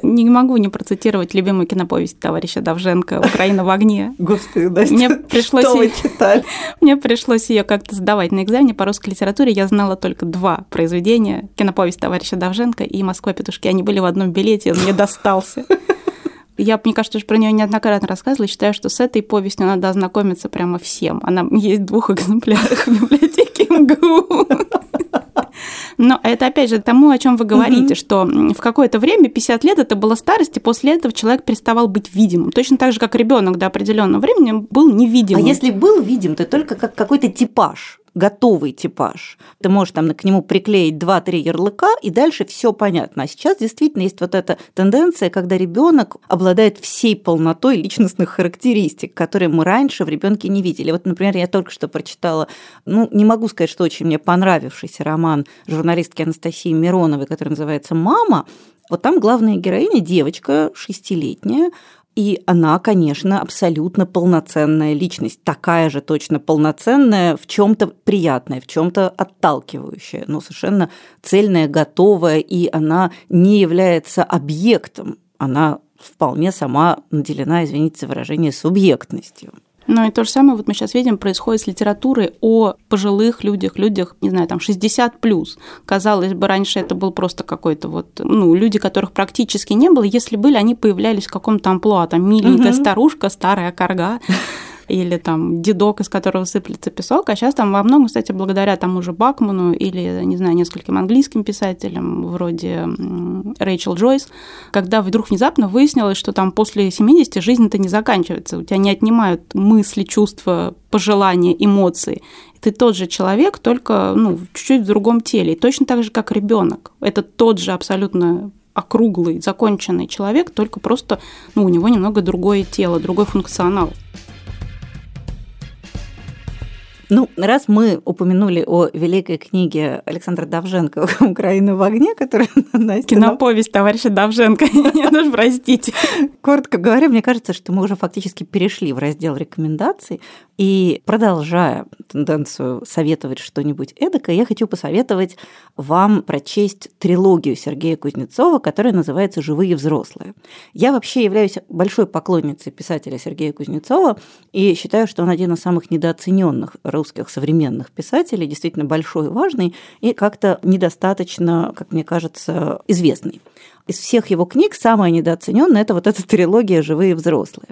Не могу не процитировать любимую киноповесть товарища Давженко «Украина в огне». Господи, Настя, мне пришлось что вы читали? Мне пришлось ее как-то сдавать на экзамене по русской литературе. Я знала только два произведения. Киноповесть товарища Давженко и «Москва петушки». Они были в одном билете, он мне достался. Я, мне кажется, уже про нее неоднократно рассказывала. Считаю, что с этой повестью надо ознакомиться прямо всем. Она есть в двух [laughs] экземплярах в библиотеке МГУ. Но это опять же тому, о чем вы говорите, mm-hmm. что в какое-то время, 50 лет, это была старость, и после этого человек переставал быть видимым. Точно так же, как ребенок до определенного времени был невидимым. А если был видим, то только как какой-то типаж готовый типаж. Ты можешь там к нему приклеить 2-3 ярлыка, и дальше все понятно. А сейчас действительно есть вот эта тенденция, когда ребенок обладает всей полнотой личностных характеристик, которые мы раньше в ребенке не видели. Вот, например, я только что прочитала, ну, не могу сказать, что очень мне понравившийся роман журналистки Анастасии Мироновой, который называется «Мама», вот там главная героиня девочка шестилетняя, и она, конечно, абсолютно полноценная личность, такая же точно полноценная, в чем-то приятная, в чем-то отталкивающая, но совершенно цельная, готовая, и она не является объектом, она вполне сама наделена, извините выражение, субъектностью. Ну и то же самое вот мы сейчас видим происходит с литературой о пожилых людях, людях, не знаю, там 60 плюс. Казалось бы, раньше это был просто какой-то вот, ну, люди, которых практически не было. Если были, они появлялись в каком-то амплуа, там миленькая угу. старушка, старая корга [laughs] или там дедок, из которого сыплется песок, а сейчас там во многом, кстати, благодаря тому же Бакману или, не знаю, нескольким английским писателям, вроде Рэйчел Джойс, когда вдруг внезапно выяснилось, что там после 70 жизнь-то не заканчивается, у тебя не отнимают мысли, чувства, пожелания, эмоции. Ты тот же человек, только ну, чуть-чуть в другом теле. И точно так же, как ребенок. Это тот же абсолютно округлый, законченный человек, только просто ну, у него немного другое тело, другой функционал. Ну, раз мы упомянули о великой книге Александра Давженко [laughs] «Украина в огне», которая [laughs] Настя... Киноповесть товарища Давженко, [laughs] нет уж, простите. Коротко говоря, мне кажется, что мы уже фактически перешли в раздел рекомендаций. И продолжая тенденцию советовать что-нибудь эдакое, я хочу посоветовать вам прочесть трилогию Сергея Кузнецова, которая называется «Живые взрослые». Я вообще являюсь большой поклонницей писателя Сергея Кузнецова и считаю, что он один из самых недооцененных русских современных писателей, действительно большой и важный, и как-то недостаточно, как мне кажется, известный. Из всех его книг самая недооцененная это вот эта трилогия «Живые взрослые»,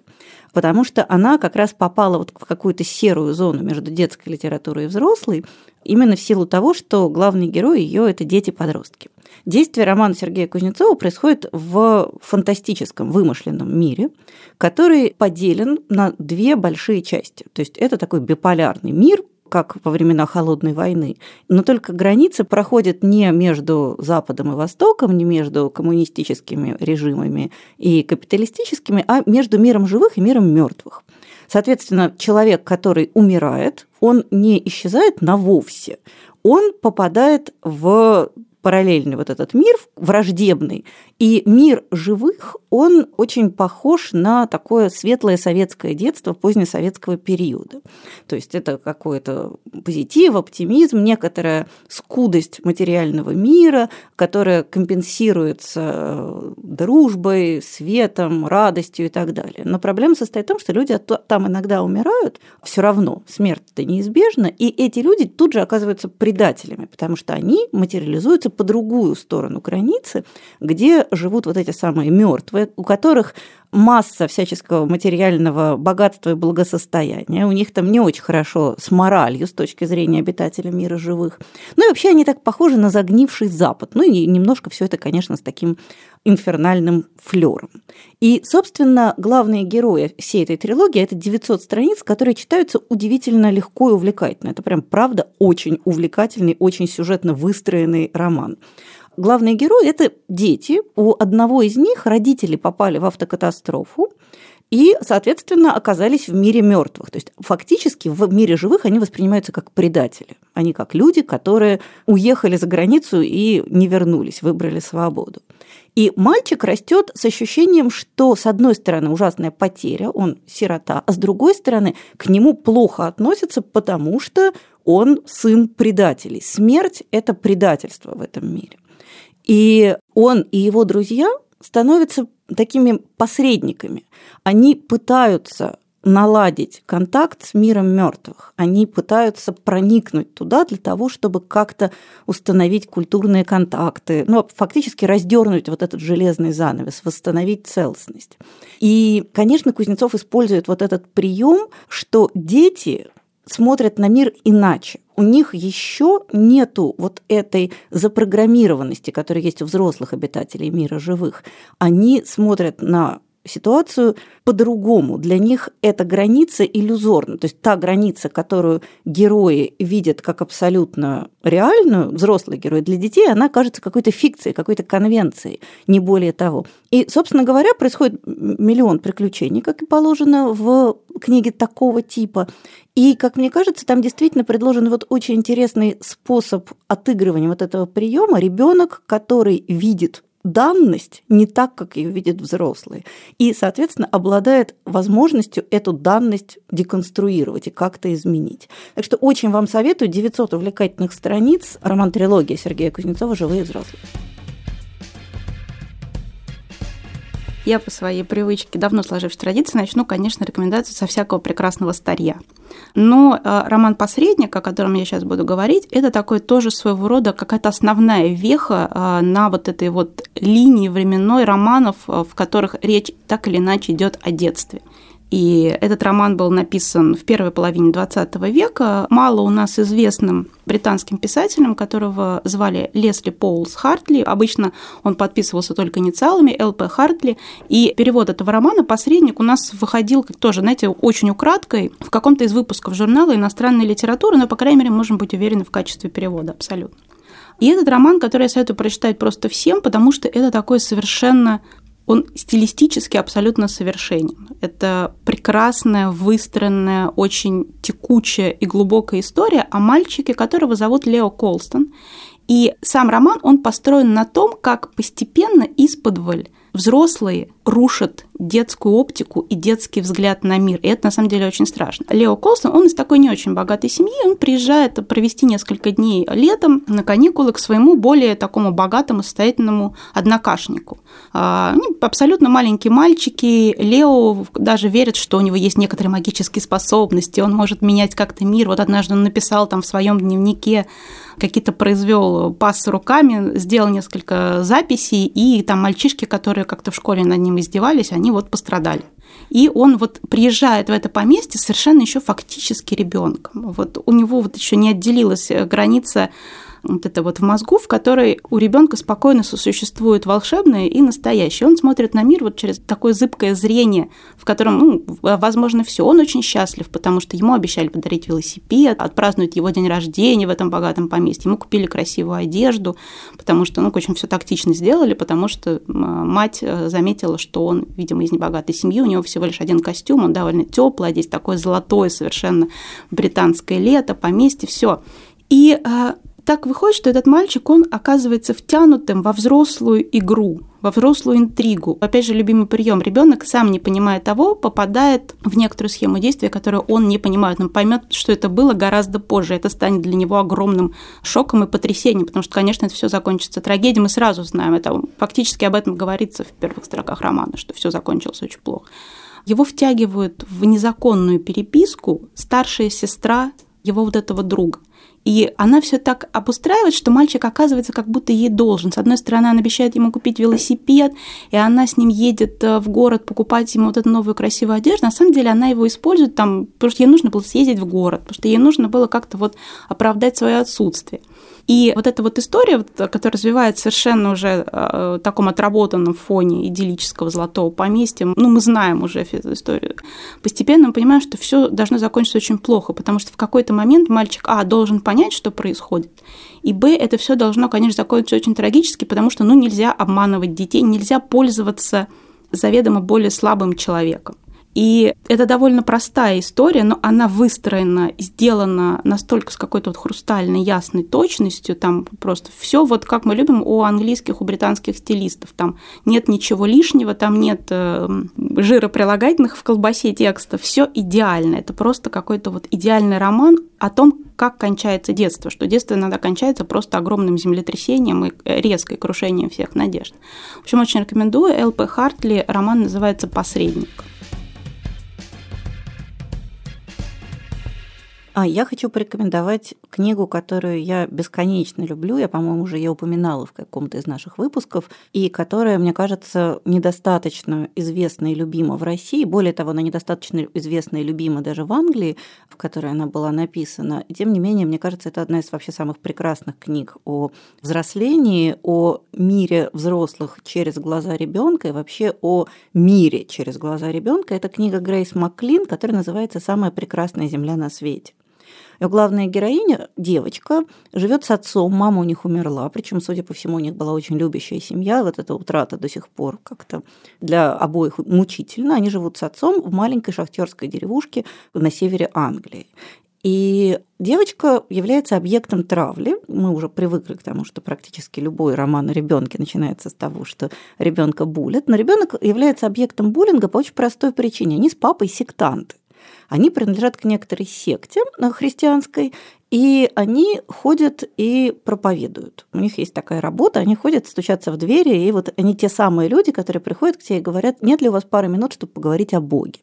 потому что она как раз попала вот в какую-то серую зону между детской литературой и взрослой, именно в силу того, что главный герой ее это дети-подростки. Действие романа Сергея Кузнецова происходит в фантастическом вымышленном мире, который поделен на две большие части. То есть это такой биполярный мир, как во времена Холодной войны. Но только границы проходят не между Западом и Востоком, не между коммунистическими режимами и капиталистическими, а между миром живых и миром мертвых. Соответственно, человек, который умирает, он не исчезает на вовсе, он попадает в параллельный вот этот мир, враждебный, и мир живых, он очень похож на такое светлое советское детство позднесоветского периода. То есть это какой-то позитив, оптимизм, некоторая скудость материального мира, которая компенсируется э, дружбой, светом, радостью и так далее. Но проблема состоит в том, что люди там иногда умирают, все равно смерть-то неизбежна, и эти люди тут же оказываются предателями, потому что они материализуются по другую сторону границы, где живут вот эти самые мертвые, у которых масса всяческого материального богатства и благосостояния. У них там не очень хорошо с моралью с точки зрения обитателя мира живых. Ну и вообще они так похожи на загнивший Запад. Ну и немножко все это, конечно, с таким инфернальным флером. И, собственно, главные герои всей этой трилогии – это 900 страниц, которые читаются удивительно легко и увлекательно. Это прям, правда, очень увлекательный, очень сюжетно выстроенный роман главные герои – это дети. У одного из них родители попали в автокатастрофу, и, соответственно, оказались в мире мертвых. То есть фактически в мире живых они воспринимаются как предатели. Они как люди, которые уехали за границу и не вернулись, выбрали свободу. И мальчик растет с ощущением, что, с одной стороны, ужасная потеря, он сирота, а с другой стороны, к нему плохо относятся, потому что он сын предателей. Смерть – это предательство в этом мире. И он и его друзья становятся такими посредниками. Они пытаются наладить контакт с миром мертвых. Они пытаются проникнуть туда для того, чтобы как-то установить культурные контакты, ну, фактически раздернуть вот этот железный занавес, восстановить целостность. И, конечно, Кузнецов использует вот этот прием, что дети смотрят на мир иначе. У них еще нету вот этой запрограммированности, которая есть у взрослых обитателей мира живых. Они смотрят на ситуацию по-другому. Для них эта граница иллюзорна. То есть та граница, которую герои видят как абсолютно реальную, взрослые герои, для детей она кажется какой-то фикцией, какой-то конвенцией, не более того. И, собственно говоря, происходит миллион приключений, как и положено в книге такого типа. И, как мне кажется, там действительно предложен вот очень интересный способ отыгрывания вот этого приема. Ребенок, который видит данность не так, как ее видят взрослые. И, соответственно, обладает возможностью эту данность деконструировать и как-то изменить. Так что очень вам советую 900 увлекательных страниц роман-трилогия Сергея Кузнецова «Живые взрослые». Я по своей привычке, давно сложившись традиции, начну, конечно, рекомендацию со всякого прекрасного старья. Но э, роман «Посредник», о котором я сейчас буду говорить, это такой тоже своего рода какая-то основная веха э, на вот этой вот линии временной романов, э, в которых речь так или иначе идет о детстве. И этот роман был написан в первой половине XX века, мало у нас известным британским писателем, которого звали Лесли Поулс Хартли. Обычно он подписывался только инициалами ЛП Хартли. И перевод этого романа «Посредник» у нас выходил тоже, знаете, очень украдкой в каком-то из выпусков журнала иностранной литературы, но, по крайней мере, можем быть уверены в качестве перевода абсолютно. И этот роман, который я советую прочитать просто всем, потому что это такой совершенно он стилистически абсолютно совершенен. Это прекрасная, выстроенная, очень текучая и глубокая история о мальчике, которого зовут Лео Колстон. И сам роман, он построен на том, как постепенно из-под взрослые рушат детскую оптику и детский взгляд на мир. И это на самом деле очень страшно. Лео Колсон, он из такой не очень богатой семьи, он приезжает провести несколько дней летом на каникулы к своему более такому богатому, состоятельному однокашнику. А, они абсолютно маленькие мальчики. Лео даже верит, что у него есть некоторые магические способности, он может менять как-то мир. Вот однажды он написал там в своем дневнике какие-то произвел пас руками, сделал несколько записей, и там мальчишки, которые как-то в школе над ним издевались, они вот пострадали. И он вот приезжает в это поместье совершенно еще фактически ребенком. Вот у него вот еще не отделилась граница вот это вот в мозгу, в которой у ребенка спокойно сосуществует волшебное и настоящее. Он смотрит на мир вот через такое зыбкое зрение, в котором, ну, возможно, все. Он очень счастлив, потому что ему обещали подарить велосипед, отпразднуть его день рождения в этом богатом поместье. Ему купили красивую одежду, потому что, ну, очень все тактично сделали, потому что мать э, заметила, что он, видимо, из небогатой семьи, у него всего лишь один костюм, он довольно теплый, а здесь такое золотое совершенно британское лето, поместье, все. И э, так выходит, что этот мальчик, он оказывается втянутым во взрослую игру, во взрослую интригу. Опять же, любимый прием. Ребенок сам не понимая того, попадает в некоторую схему действия, которую он не понимает. Он поймет, что это было гораздо позже. Это станет для него огромным шоком и потрясением, потому что, конечно, это все закончится трагедией. Мы сразу знаем это. Фактически об этом говорится в первых строках романа, что все закончилось очень плохо. Его втягивают в незаконную переписку старшая сестра его вот этого друга. И она все так обустраивает, что мальчик оказывается как будто ей должен. С одной стороны, она обещает ему купить велосипед, и она с ним едет э, в город покупать ему вот эту новую красивую одежду. На самом деле она его использует там, потому что ей нужно было съездить в город, потому что ей нужно было как-то вот оправдать свое отсутствие. И вот эта вот история, которая развивается совершенно уже э, в таком отработанном фоне идиллического золотого поместья, ну, мы знаем уже эту историю, постепенно мы понимаем, что все должно закончиться очень плохо, потому что в какой-то момент мальчик, а, должен понять, что происходит, и, б, это все должно, конечно, закончиться очень трагически, потому что, ну, нельзя обманывать детей, нельзя пользоваться заведомо более слабым человеком. И это довольно простая история, но она выстроена, сделана настолько с какой-то вот хрустальной, ясной точностью, там просто все вот как мы любим у английских, у британских стилистов. Там нет ничего лишнего, там нет э, жира прилагательных в колбасе текста, все идеально. Это просто какой-то вот идеальный роман о том, как кончается детство, что детство иногда кончается просто огромным землетрясением и резкой крушением всех надежд. В общем, очень рекомендую. ЛП Хартли, роман называется «Посредник». А я хочу порекомендовать книгу, которую я бесконечно люблю. Я, по-моему, уже ее упоминала в каком-то из наших выпусков, и которая, мне кажется, недостаточно известна и любима в России. Более того, она недостаточно известна и любима даже в Англии, в которой она была написана. И, тем не менее, мне кажется, это одна из вообще самых прекрасных книг о взрослении, о мире взрослых через глаза ребенка и вообще о мире через глаза ребенка. Это книга Грейс Маклин, которая называется «Самая прекрасная земля на свете». Ее главная героиня, девочка, живет с отцом, мама у них умерла, причем, судя по всему, у них была очень любящая семья, вот эта утрата до сих пор как-то для обоих мучительно. Они живут с отцом в маленькой шахтерской деревушке на севере Англии. И девочка является объектом травли. Мы уже привыкли к тому, что практически любой роман о ребенке начинается с того, что ребенка булят. Но ребенок является объектом буллинга по очень простой причине. Они с папой сектанты. Они принадлежат к некоторой секте э, христианской, и они ходят и проповедуют. У них есть такая работа, они ходят, стучатся в двери, и вот они те самые люди, которые приходят к тебе и говорят, нет ли у вас пары минут, чтобы поговорить о Боге.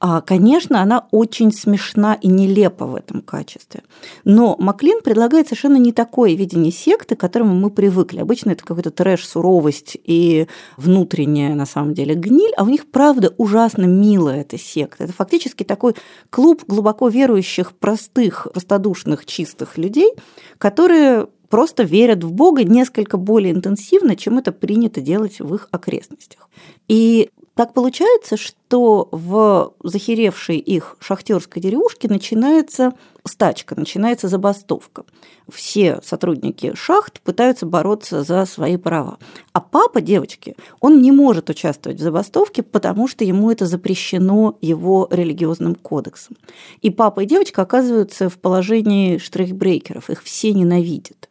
А, конечно, она очень смешна и нелепа в этом качестве. Но Маклин предлагает совершенно не такое видение секты, к которому мы привыкли. Обычно это какой-то трэш, суровость и внутренняя, на самом деле, гниль, а у них, правда, ужасно милая эта секта. Это фактически такой клуб глубоко верующих, простых, простодушных, чистых людей, которые просто верят в Бога несколько более интенсивно, чем это принято делать в их окрестностях. И так получается, что в захеревшей их шахтерской деревушке начинается стачка, начинается забастовка. Все сотрудники шахт пытаются бороться за свои права. А папа девочки, он не может участвовать в забастовке, потому что ему это запрещено его религиозным кодексом. И папа и девочка оказываются в положении штрихбрейкеров, их все ненавидят.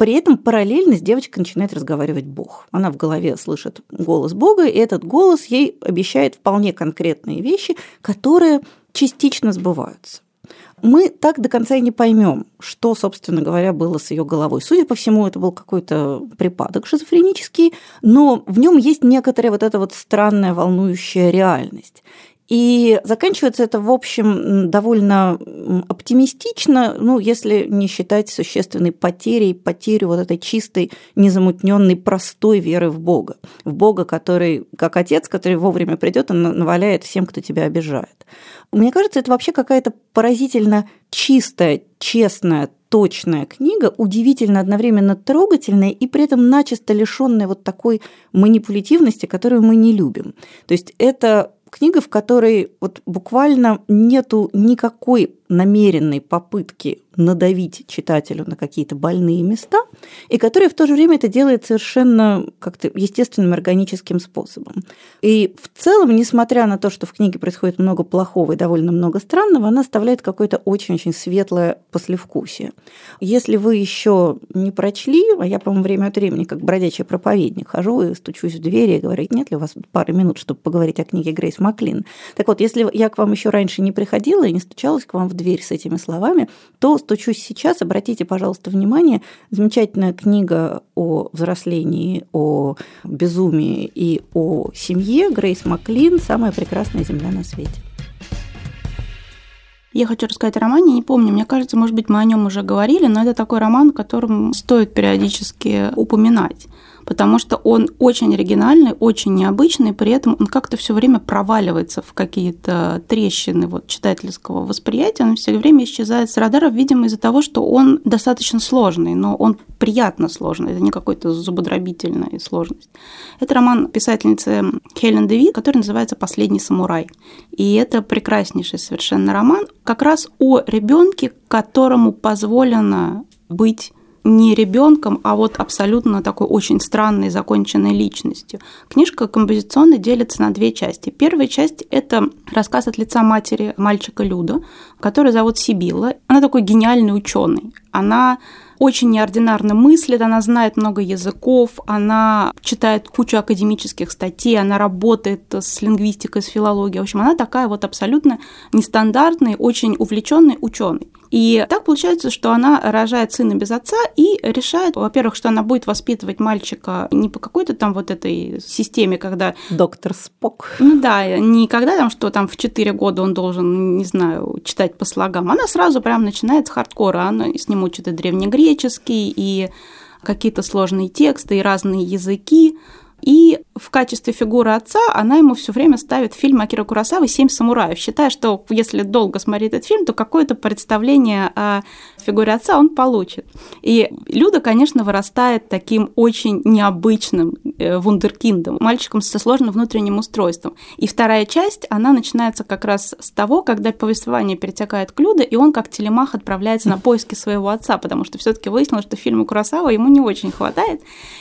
При этом параллельно с девочкой начинает разговаривать Бог. Она в голове слышит голос Бога, и этот голос ей обещает вполне конкретные вещи, которые частично сбываются мы так до конца и не поймем, что, собственно говоря, было с ее головой. Судя по всему, это был какой-то припадок шизофренический, но в нем есть некоторая вот эта вот странная волнующая реальность. И заканчивается это, в общем, довольно оптимистично, ну, если не считать существенной потерей, потерю вот этой чистой, незамутненной, простой веры в Бога. В Бога, который, как отец, который вовремя придет и наваляет всем, кто тебя обижает. Мне кажется, это вообще какая-то поразительно чистая, честная, точная книга, удивительно одновременно трогательная и при этом начисто лишенная вот такой манипулятивности, которую мы не любим. То есть это книга, в которой вот буквально нету никакой намеренной попытки надавить читателю на какие-то больные места, и которая в то же время это делает совершенно как-то естественным органическим способом. И в целом, несмотря на то, что в книге происходит много плохого и довольно много странного, она оставляет какое-то очень-очень светлое послевкусие. Если вы еще не прочли, а я, по-моему, время от времени, как бродячий проповедник, хожу и стучусь в двери и говорю, нет ли у вас пары минут, чтобы поговорить о книге Грейс Маклин. Так вот, если я к вам еще раньше не приходила и не стучалась к вам в дверь с этими словами, то стучусь сейчас. Обратите, пожалуйста, внимание. Замечательная книга о взрослении, о безумии и о семье Грейс Маклин «Самая прекрасная земля на свете». Я хочу рассказать о романе, не помню, мне кажется, может быть, мы о нем уже говорили, но это такой роман, которым стоит периодически упоминать потому что он очень оригинальный, очень необычный, при этом он как-то все время проваливается в какие-то трещины вот, читательского восприятия, он все время исчезает с радаров, видимо, из-за того, что он достаточно сложный, но он приятно сложный, это не какой-то зубодробительная сложность. Это роман писательницы Хелен Деви, который называется «Последний самурай». И это прекраснейший совершенно роман, как раз о ребенке, которому позволено быть не ребенком, а вот абсолютно такой очень странной, законченной личностью. Книжка композиционно делится на две части. Первая часть – это рассказ от лица матери мальчика Люда, который зовут Сибилла. Она такой гениальный ученый. Она очень неординарно мыслит, она знает много языков, она читает кучу академических статей, она работает с лингвистикой, с филологией. В общем, она такая вот абсолютно нестандартный, очень увлеченный ученый. И так получается, что она рожает сына без отца и решает, во-первых, что она будет воспитывать мальчика не по какой-то там вот этой системе, когда... Доктор Спок. Ну да, не когда там, что там в 4 года он должен, не знаю, читать по слогам. Она сразу прям начинает с хардкора. Она с ним учит и древнегреческий, и какие-то сложные тексты, и разные языки. И в качестве фигуры отца она ему все время ставит фильм Акира Курасавы «Семь самураев», считая, что если долго смотреть этот фильм, то какое-то представление о фигуре отца он получит. И Люда, конечно, вырастает таким очень необычным э, вундеркиндом, мальчиком со сложным внутренним устройством. И вторая часть, она начинается как раз с того, когда повествование перетекает к Люде, и он как телемах отправляется на поиски своего отца, потому что все таки выяснилось, что фильма Курасава ему не очень хватает,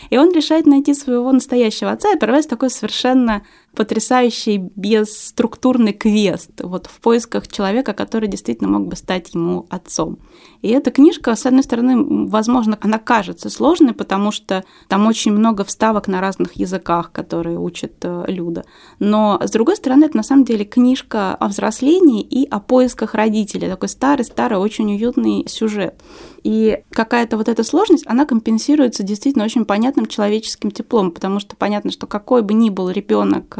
и он решает найти своего настоящего отца и отправляется такой совершенно потрясающий бесструктурный квест вот в поисках человека, который действительно мог бы стать ему отцом. И эта книжка, с одной стороны, возможно, она кажется сложной, потому что там очень много вставок на разных языках, которые учит э, Люда. Но, с другой стороны, это на самом деле книжка о взрослении и о поисках родителей. Такой старый-старый, очень уютный сюжет. И какая-то вот эта сложность, она компенсируется действительно очень понятным человеческим теплом, потому что понятно, что какой бы ни был ребенок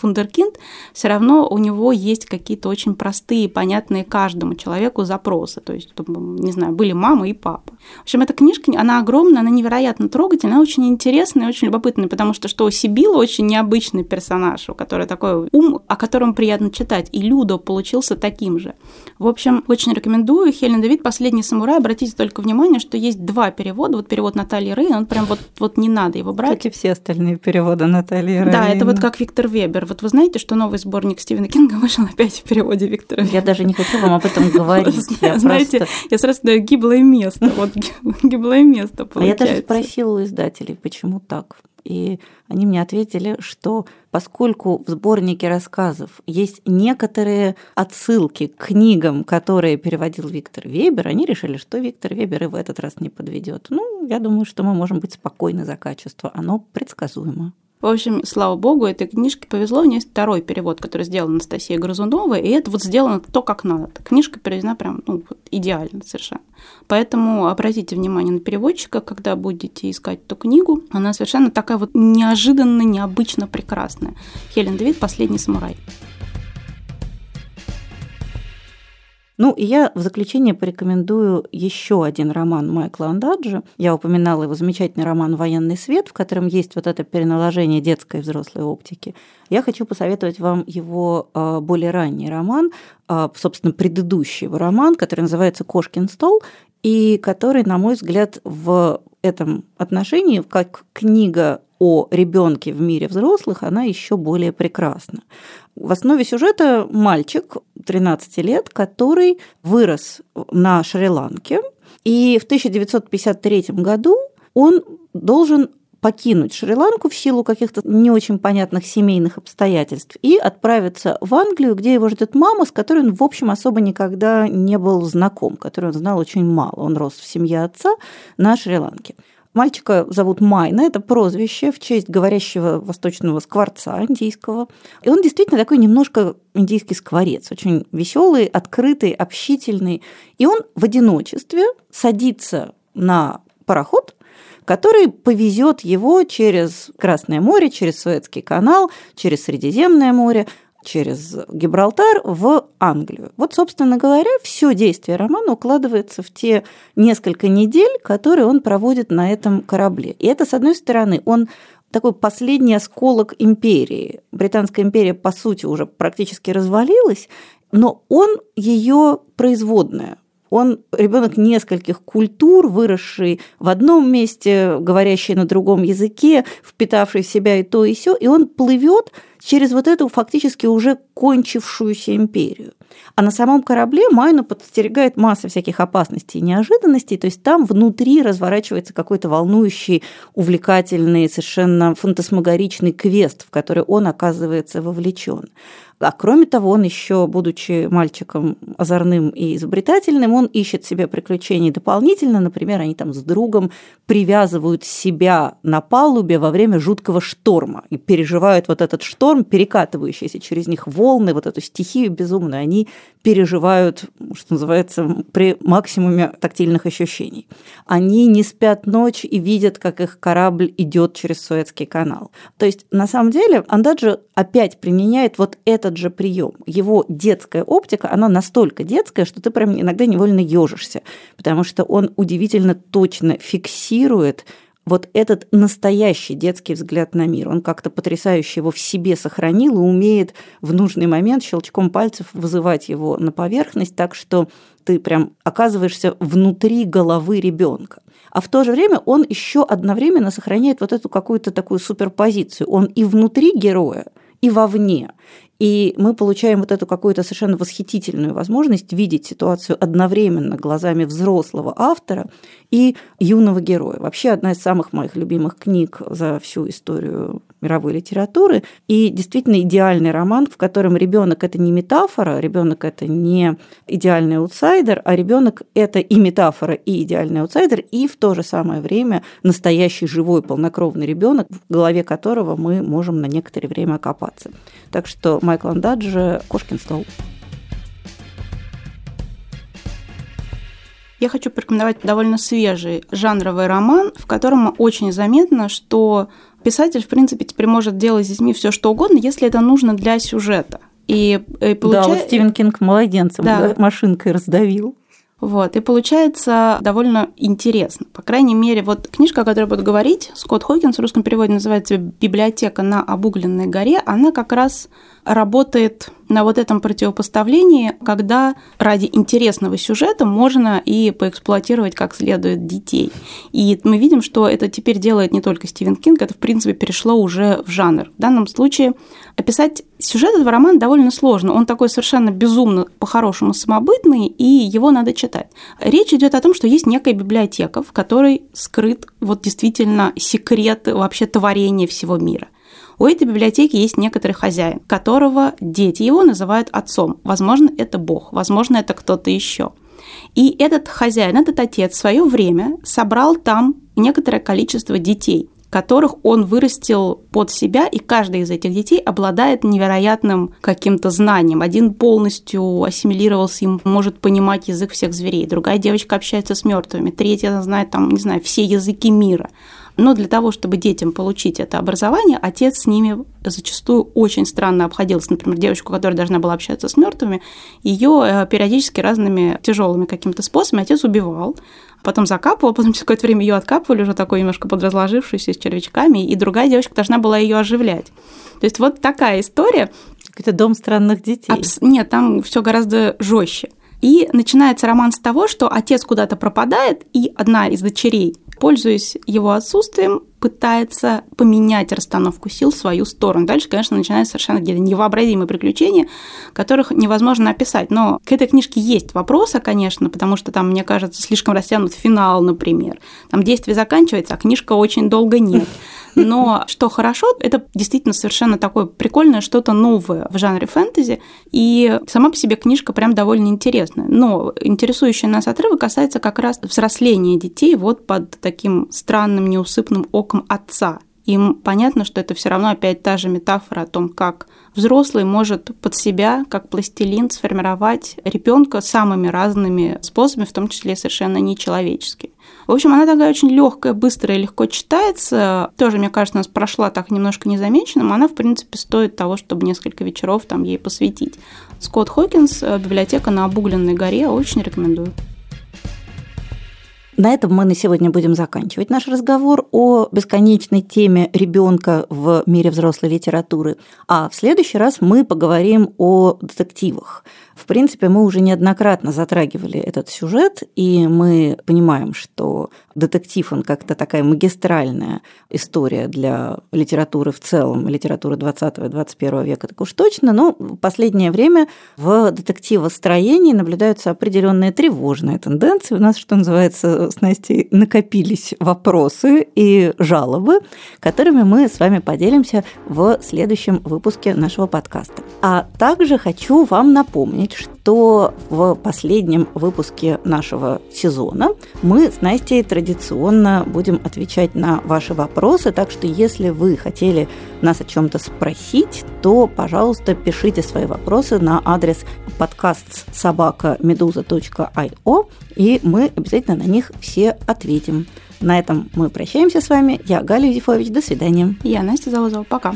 вундеркинд, все равно у него есть какие-то очень простые, понятные каждому человеку запросы. То есть, не знаю, были мама и папа. В общем, эта книжка, она огромная, она невероятно трогательная, она очень интересная и очень любопытная, потому что что Сибила очень необычный персонаж, у которой такой ум, о котором приятно читать, и Людо получился таким же. В общем, очень рекомендую. Хелен Давид «Последний самурай». Обратите только внимание, что есть два перевода. Вот перевод Натальи Рейн, он прям вот, вот не надо его брать. Как и все остальные переводы Натальи Рейн. Да, это вот как Виктор Вебер. Вот вы знаете, что новый сборник Стивена Кинга [laughs] вышел опять в переводе Виктора Вебера? Я даже не хочу вам об этом [laughs] говорить. Знаете, я сразу даю гиблое место. Вот [laughs] гиблое место А я даже спросила у издателей, почему так. И они мне ответили, что поскольку в сборнике рассказов есть некоторые отсылки к книгам, которые переводил Виктор Вебер, они решили, что Виктор Вебер и в этот раз не подведет. Ну, я думаю, что мы можем быть спокойны за качество. Оно предсказуемо. В общем, слава богу, этой книжке повезло. У нее есть второй перевод, который сделал Анастасия Грызунова, и это вот сделано то, как надо. Книжка переведена прям ну, вот, идеально совершенно. Поэтому обратите внимание на переводчика, когда будете искать эту книгу. Она совершенно такая вот неожиданно, необычно прекрасная. Хелен Дэвид «Последний самурай». Ну, и я в заключение порекомендую еще один роман Майкла Андаджи. Я упоминала его замечательный роман «Военный свет», в котором есть вот это переналожение детской и взрослой оптики. Я хочу посоветовать вам его а, более ранний роман, а, собственно, предыдущий его роман, который называется «Кошкин стол», и который, на мой взгляд, в этом отношении, как книга о ребенке в мире взрослых, она еще более прекрасна. В основе сюжета мальчик 13 лет, который вырос на Шри-Ланке, и в 1953 году он должен покинуть Шри-Ланку в силу каких-то не очень понятных семейных обстоятельств и отправиться в Англию, где его ждет мама, с которой он, в общем, особо никогда не был знаком, которую он знал очень мало. Он рос в семье отца на Шри-Ланке. Мальчика зовут Майна, это прозвище в честь говорящего восточного скворца индийского. И он действительно такой немножко индийский скворец, очень веселый, открытый, общительный. И он в одиночестве садится на пароход, который повезет его через Красное море, через Суэцкий канал, через Средиземное море, через Гибралтар в Англию. Вот, собственно говоря, все действие романа укладывается в те несколько недель, которые он проводит на этом корабле. И это, с одной стороны, он такой последний осколок империи. Британская империя, по сути, уже практически развалилась, но он ее производная. Он ребенок нескольких культур, выросший в одном месте, говорящий на другом языке, впитавший в себя и то, и все, и он плывет через вот эту фактически уже кончившуюся империю. А на самом корабле Майну подстерегает масса всяких опасностей и неожиданностей, то есть там внутри разворачивается какой-то волнующий, увлекательный, совершенно фантасмагоричный квест, в который он оказывается вовлечен. А кроме того, он еще, будучи мальчиком озорным и изобретательным, он ищет себе приключений дополнительно. Например, они там с другом привязывают себя на палубе во время жуткого шторма и переживают вот этот шторм, перекатывающийся через них волны, вот эту стихию безумную, они переживают, что называется, при максимуме тактильных ощущений. Они не спят ночь и видят, как их корабль идет через Суэцкий канал. То есть, на самом деле, Андаджи опять применяет вот этот же прием. Его детская оптика, она настолько детская, что ты прям иногда невольно ежишься, потому что он удивительно точно фиксирует вот этот настоящий детский взгляд на мир. Он как-то потрясающе его в себе сохранил и умеет в нужный момент щелчком пальцев вызывать его на поверхность, так что ты прям оказываешься внутри головы ребенка. А в то же время он еще одновременно сохраняет вот эту какую-то такую суперпозицию. Он и внутри героя, и вовне. И мы получаем вот эту какую-то совершенно восхитительную возможность видеть ситуацию одновременно глазами взрослого автора и юного героя. Вообще одна из самых моих любимых книг за всю историю мировой литературы. И действительно идеальный роман, в котором ребенок это не метафора, ребенок это не идеальный аутсайдер, а ребенок это и метафора, и идеальный аутсайдер, и в то же самое время настоящий живой полнокровный ребенок, в голове которого мы можем на некоторое время окопаться. Так что Майкл Ондатже «Кошкин стол». Я хочу порекомендовать довольно свежий жанровый роман, в котором очень заметно, что писатель, в принципе, теперь может делать с детьми все что угодно, если это нужно для сюжета. И, и э, получается... Да, вот Стивен Кинг младенцем да. машинкой раздавил. Вот, и получается довольно интересно. По крайней мере, вот книжка, о которой буду говорить, Скотт Хокинс в русском переводе называется «Библиотека на обугленной горе», она как раз работает на вот этом противопоставлении, когда ради интересного сюжета можно и поэксплуатировать как следует детей. И мы видим, что это теперь делает не только Стивен Кинг, это, в принципе, перешло уже в жанр. В данном случае описать сюжет этого романа довольно сложно. Он такой совершенно безумно, по-хорошему, самобытный, и его надо читать. Речь идет о том, что есть некая библиотека, в которой скрыт вот действительно секрет вообще творения всего мира. У этой библиотеки есть некоторый хозяин, которого дети его называют отцом. Возможно, это Бог, возможно, это кто-то еще. И этот хозяин, этот отец в свое время собрал там некоторое количество детей которых он вырастил под себя, и каждый из этих детей обладает невероятным каким-то знанием. Один полностью ассимилировался и может понимать язык всех зверей, другая девочка общается с мертвыми, третья знает там, не знаю, все языки мира. Но для того, чтобы детям получить это образование, отец с ними зачастую очень странно обходился. Например, девочку, которая должна была общаться с мертвыми, ее э, периодически разными тяжелыми какими-то способами отец убивал, потом закапывал, [laughs] потом через какое-то время ее откапывали, уже такой немножко подразложившуюся с червячками, и другая девочка должна была ее оживлять. То есть вот такая история. Это дом странных детей. Абс- нет, там все гораздо жестче. И начинается роман с того, что отец куда-то пропадает, и одна из дочерей пользуясь его отсутствием, пытается поменять расстановку сил в свою сторону. Дальше, конечно, начинаются совершенно какие-то невообразимые приключения, которых невозможно описать. Но к этой книжке есть вопросы, конечно, потому что там, мне кажется, слишком растянут финал, например. Там действие заканчивается, а книжка очень долго нет. Но что хорошо, это действительно совершенно такое прикольное что-то новое в жанре фэнтези, и сама по себе книжка прям довольно интересная. Но интересующий нас отрывок касается как раз взросления детей вот под таким странным неусыпным оком отца. Им понятно, что это все равно опять та же метафора о том, как взрослый может под себя, как пластилин, сформировать ребенка самыми разными способами, в том числе совершенно нечеловеческими. В общем, она такая очень легкая, быстрая, легко читается. Тоже, мне кажется, нас прошла так немножко незамеченным. Она, в принципе, стоит того, чтобы несколько вечеров там ей посвятить. Скотт Хокинс, э, библиотека на обугленной горе, очень рекомендую. На этом мы на сегодня будем заканчивать наш разговор о бесконечной теме ребенка в мире взрослой литературы. А в следующий раз мы поговорим о детективах. В принципе, мы уже неоднократно затрагивали этот сюжет, и мы понимаем, что детектив, он как-то такая магистральная история для литературы в целом, литературы 20-21 века, так уж точно, но в последнее время в детективостроении наблюдаются определенные тревожные тенденции. У нас, что называется, с Настей накопились вопросы и жалобы, которыми мы с вами поделимся в следующем выпуске нашего подкаста. А также хочу вам напомнить, что в последнем выпуске нашего сезона мы с Настей традиционно будем отвечать на ваши вопросы, так что если вы хотели нас о чем-то спросить, то, пожалуйста, пишите свои вопросы на адрес подкаст собака медуза.io, и мы обязательно на них все ответим. На этом мы прощаемся с вами. Я Галя Юзефович. До свидания. Я Настя Залозова. Пока.